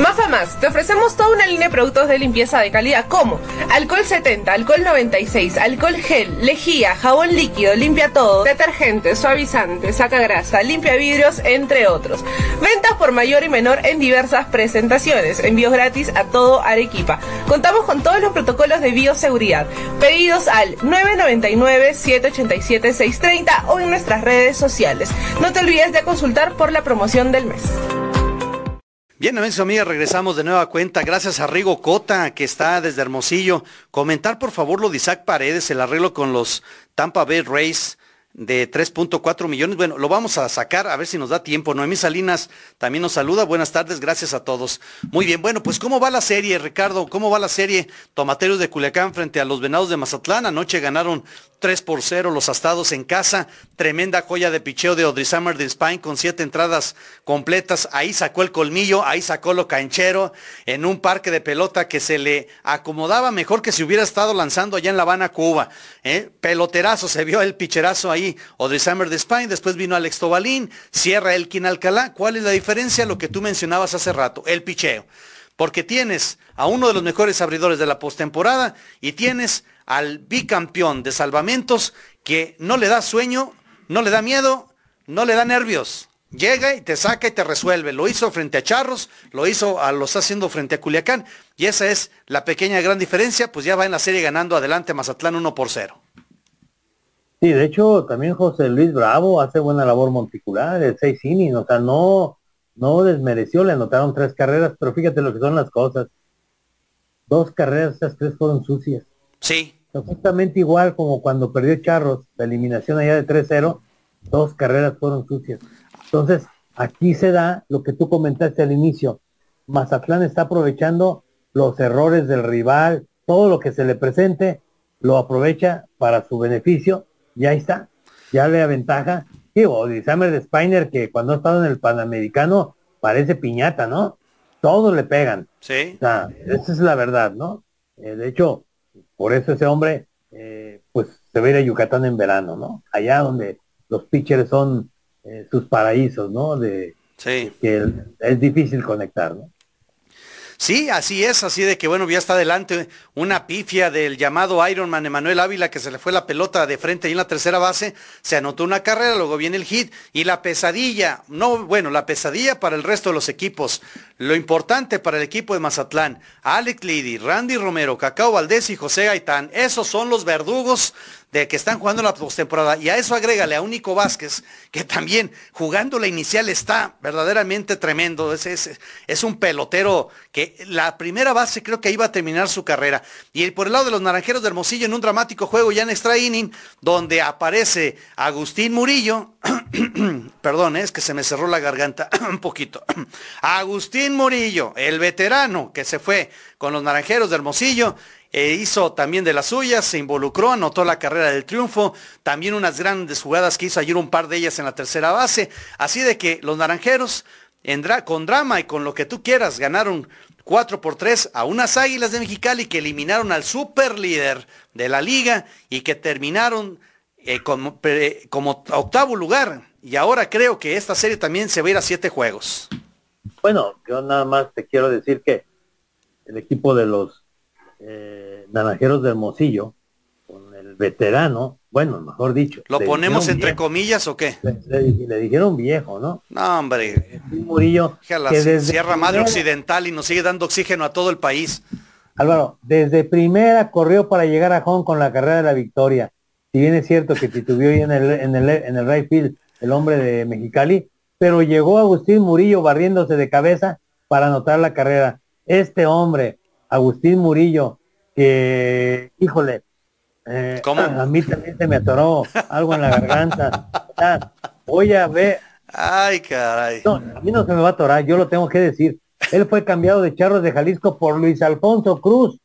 Más a más, te ofrecemos toda una línea de productos de limpieza de calidad como alcohol 70, alcohol 96, alcohol gel, lejía, jabón líquido, limpia todo, detergente, suavizante, saca grasa, limpia vidrios, entre otros. Ventas por mayor y menor en diversas presentaciones. Envíos gratis a todo Arequipa. Contamos con todos los protocolos de bioseguridad. Pedidos al 999-787-630 o en nuestras redes sociales. No te olvides de consultar por la promoción del mes. Bien, amigos amigas, regresamos de nueva cuenta. Gracias a Rigo Cota, que está desde Hermosillo. Comentar, por favor, lo de Isaac Paredes, el arreglo con los Tampa Bay Rays de 3.4 millones. Bueno, lo vamos a sacar a ver si nos da tiempo. Noemí Salinas también nos saluda. Buenas tardes, gracias a todos. Muy bien, bueno, pues ¿cómo va la serie, Ricardo? ¿Cómo va la serie Tomateros de Culiacán frente a los Venados de Mazatlán? Anoche ganaron 3 por 0 los astados en casa. Tremenda joya de picheo de Audrey Summer de Spine con siete entradas completas. Ahí sacó el colmillo, ahí sacó lo canchero en un parque de pelota que se le acomodaba mejor que si hubiera estado lanzando allá en La Habana, Cuba. ¿eh? Peloterazo, se vio el picherazo ahí Audrey Summer de Spain, después vino Alex Tobalín, cierra Elkin Alcalá. ¿Cuál es la diferencia? Lo que tú mencionabas hace rato, el picheo. Porque tienes a uno de los mejores abridores de la postemporada y tienes al bicampeón de salvamentos que no le da sueño, no le da miedo, no le da nervios. Llega y te saca y te resuelve. Lo hizo frente a Charros, lo hizo, a, lo está haciendo frente a Culiacán. Y esa es la pequeña gran diferencia, pues ya va en la serie ganando adelante Mazatlán 1 por 0. Sí, de hecho, también José Luis Bravo hace buena labor monticular, el 6 innings, o sea, no, no desmereció, le anotaron tres carreras, pero fíjate lo que son las cosas. Dos carreras, esas tres fueron sucias. Sí. Exactamente igual como cuando perdió Charros, la eliminación allá de 3-0, dos carreras fueron sucias. Entonces, aquí se da lo que tú comentaste al inicio. Mazatlán está aprovechando los errores del rival, todo lo que se le presente, lo aprovecha para su beneficio y ahí está, ya le aventaja. Sí, o Summer de Spiner que cuando ha estado en el Panamericano parece piñata, ¿no? Todos le pegan. Sí. O sea, esa es la verdad, ¿no? Eh, de hecho, por eso ese hombre, eh, pues se va a ir a Yucatán en verano, ¿no? Allá donde los pitchers son eh, sus paraísos, ¿no? De, sí. que es difícil conectar, ¿no? Sí, así es, así de que bueno, ya está adelante una pifia del llamado Ironman Emanuel Ávila que se le fue la pelota de frente ahí en la tercera base, se anotó una carrera, luego viene el hit y la pesadilla, no, bueno, la pesadilla para el resto de los equipos, lo importante para el equipo de Mazatlán, Alex Lidy, Randy Romero, Cacao Valdés y José Gaitán, esos son los verdugos de que están jugando la postemporada. Y a eso agrégale a Único Vázquez, que también jugando la inicial está verdaderamente tremendo. Es, es, es, un pelotero que la primera base creo que iba a terminar su carrera. Y por el lado de los Naranjeros de Hermosillo en un dramático juego ya en extra inning, donde aparece Agustín Murillo. Perdón, es que se me cerró la garganta un poquito. Agustín Murillo, el veterano que se fue con los Naranjeros de Hermosillo eh, hizo también de las suyas, se involucró, anotó la carrera del triunfo, también unas grandes jugadas que hizo ayer, un par de ellas en la tercera base. Así de que los naranjeros, con drama y con lo que tú quieras, ganaron 4 por 3 a unas águilas de Mexicali que eliminaron al super líder de la liga y que terminaron eh, como, como octavo lugar. Y ahora creo que esta serie también se va a ir a siete juegos. Bueno, yo nada más te quiero decir que el equipo de los eh, Naranjeros de Hermosillo, con el veterano, bueno, mejor dicho. ¿Lo ponemos entre comillas o qué? Le, dijeron viejo, ¿no? No, hombre. Murillo. Que la Sierra Madre Occidental y nos sigue dando oxígeno a todo el país. Álvaro, desde primera corrió para llegar a Hong con la carrera de la victoria. Si bien es cierto que titubió ahí en el, en el, en el right field el hombre de Mexicali, pero llegó Agustín Murillo barriéndose de cabeza para anotar la carrera. Este hombre, Agustín Murillo, que, híjole, eh, a mí también se me atoró algo en la garganta. voy a ver. Ay, caray. No, a mí no se me va a atorar, yo lo tengo que decir. Él fue cambiado de Charros de Jalisco por Luis Alfonso Cruz.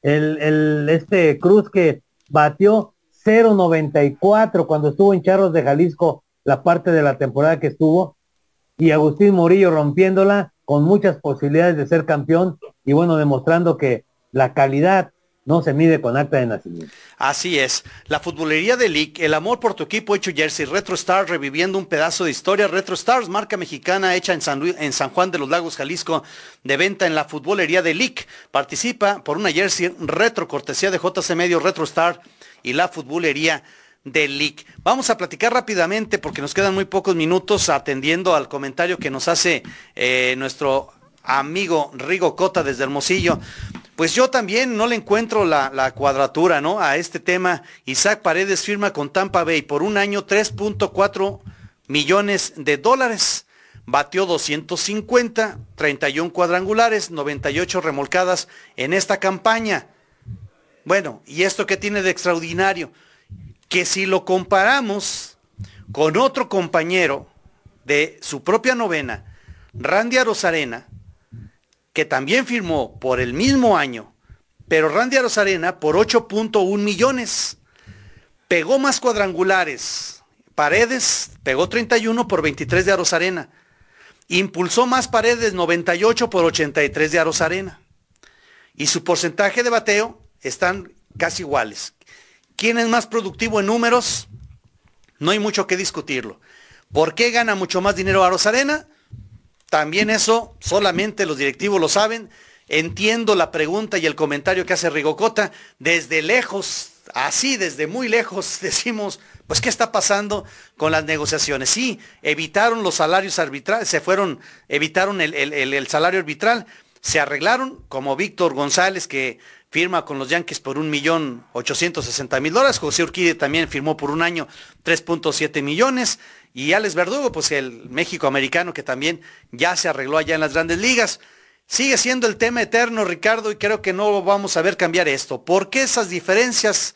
El, el este Cruz que batió 0.94 cuando estuvo en Charros de Jalisco la parte de la temporada que estuvo. Y Agustín Murillo rompiéndola con muchas posibilidades de ser campeón y bueno, demostrando que la calidad no se mide con acta de nacimiento. Así es. La futbolería de League, el amor por tu equipo hecho jersey, Retro Stars reviviendo un pedazo de historia. Retro Stars, marca mexicana hecha en San, en San Juan de los Lagos, Jalisco, de venta en la futbolería de League. Participa por una jersey retro cortesía de JC Medio Retro Star y la futbolería de League. Vamos a platicar rápidamente porque nos quedan muy pocos minutos atendiendo al comentario que nos hace eh, nuestro amigo Rigo Cota desde Hermosillo. Pues yo también no le encuentro la, cuadratura, ¿no? A este tema. Isaac Paredes firma con Tampa Bay por un año 3.4 millones de dólares. Batió 250, 31 cuadrangulares, 98 remolcadas en esta campaña. Bueno, ¿y esto qué tiene de extraordinario? Que si lo comparamos con otro compañero de su propia novena, Randy Arozarena, que también firmó por el mismo año, pero Randy Arozarena por 8.1 millones. Pegó más cuadrangulares. Paredes pegó 31 por 23 de Arozarena. Impulsó más paredes 98 por 83 de Arozarena. Y su porcentaje de bateo están casi iguales. ¿Quién es más productivo en números? No hay mucho que discutirlo. ¿Por qué gana mucho más dinero Arozarena? También eso solamente los directivos lo saben. entiendo la pregunta y el comentario que hace Rigocota. Desde lejos, así, desde muy lejos, decimos, pues, ¿qué está pasando con las negociaciones? Sí, evitaron los salarios arbitrales, se fueron, evitaron el, el salario arbitral, se arreglaron, como Víctor González, que firma con los Yankees por un millón sesenta mil dólares. José Urquide también firmó por un año 3.7 millones. Y Alex Verdugo, pues el México americano que también ya se arregló allá en las grandes ligas. Sigue siendo el tema eterno, Ricardo, y creo que no vamos a ver cambiar esto. ¿Por qué esas diferencias?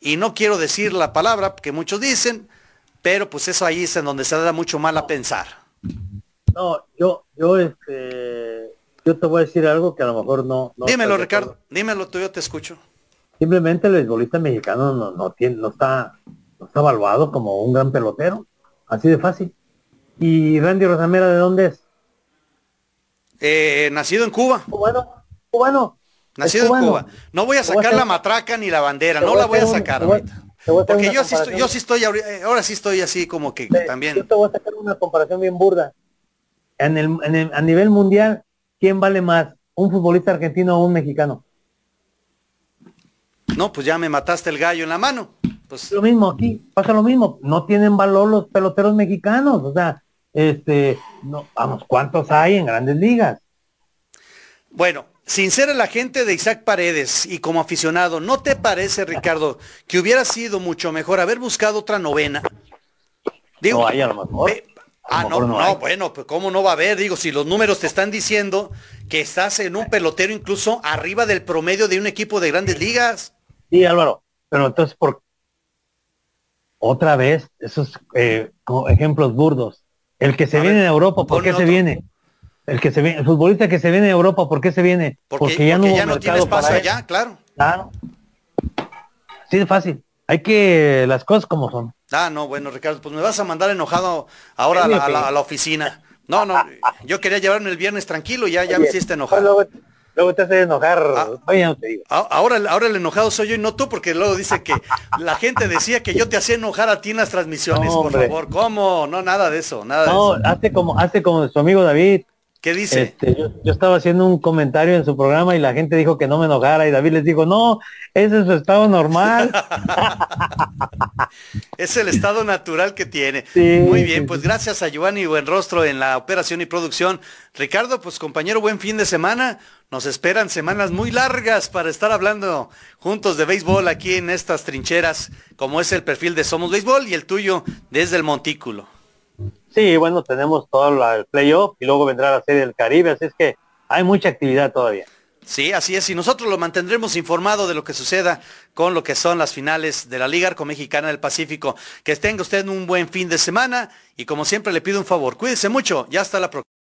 Y no quiero decir la palabra que muchos dicen, pero pues eso ahí es en donde se da mucho mal a pensar. No, yo, yo, este, yo te voy a decir algo que a lo mejor no. dímelo, Ricardo, dímelo tú, yo te escucho. Simplemente el beisbolista mexicano no, no, tiene, no está, no está evaluado como un gran pelotero, así de fácil. ¿Y Randy Rosamera de dónde es? Eh, nacido en Cuba. Cubano, cubano. Nacido en Cuba. No voy a sacar la matraca ni la bandera, no la voy a sacar ahorita. Porque yo sí, estoy, yo sí estoy, eh, ahora sí estoy así como que también. Yo te voy a sacar una comparación bien burda. En el, en el, a nivel mundial, ¿quién vale más? ¿Un futbolista argentino o un mexicano? No, pues ya me mataste el gallo en la mano. Pues... Lo mismo aquí, pasa lo mismo. No tienen valor los peloteros mexicanos. O sea, este, no, vamos, ¿cuántos hay en grandes ligas? Bueno, sin ser el agente de Isaac Paredes y como aficionado, ¿no te parece, Ricardo, que hubiera sido mucho mejor haber buscado otra novena? Digo, no hay a lo mejor. Ah, no, no, bueno, pues cómo no va a haber, digo, si los números te están diciendo que estás en un pelotero incluso arriba del promedio de un equipo de grandes ligas. Sí, Álvaro, pero entonces por otra vez esos eh, ejemplos burdos. El que se viene de Europa, ¿por qué se viene? El que se viene, el futbolista que se viene de Europa, ¿por qué se viene? Porque, ya no, ya no tiene espacio allá, claro. Claro. Sí, de fácil. Hay que las cosas como son. Ah, no, bueno, Ricardo, pues me vas a mandar enojado ahora a la, oficina. No, no, yo quería llevarme el viernes tranquilo y ya, ya me hiciste enojar. Luego, te hace enojar. Ah, ahora, ahora el enojado soy yo y no tú, porque luego dice que la gente decía que yo te hacía enojar a ti en las transmisiones, por favor. ¿Cómo? No, nada de eso, nada de eso. hace como, hace como su amigo David. ¿Qué dice? Este, yo, estaba haciendo un comentario en su programa y la gente dijo que no me enojara y David les dijo, no, ese es su estado normal. es el estado natural que tiene. Muy bien, pues gracias a Giovanni Buenrostro en la operación y producción. Ricardo, pues compañero, buen fin de semana. Nos esperan semanas muy largas para estar hablando juntos de béisbol aquí en estas trincheras, como es el perfil de Somos Béisbol y el tuyo desde el Montículo. Sí, bueno, tenemos todo el playoff y luego vendrá la serie del Caribe, así es que hay mucha actividad todavía. Sí, así es, y nosotros lo mantendremos informado de lo que suceda con lo que son las finales de la Liga Arco Mexicana del Pacífico. Que tenga usted un buen fin de semana y como siempre le pido un favor, cuídese mucho, ya hasta la próxima.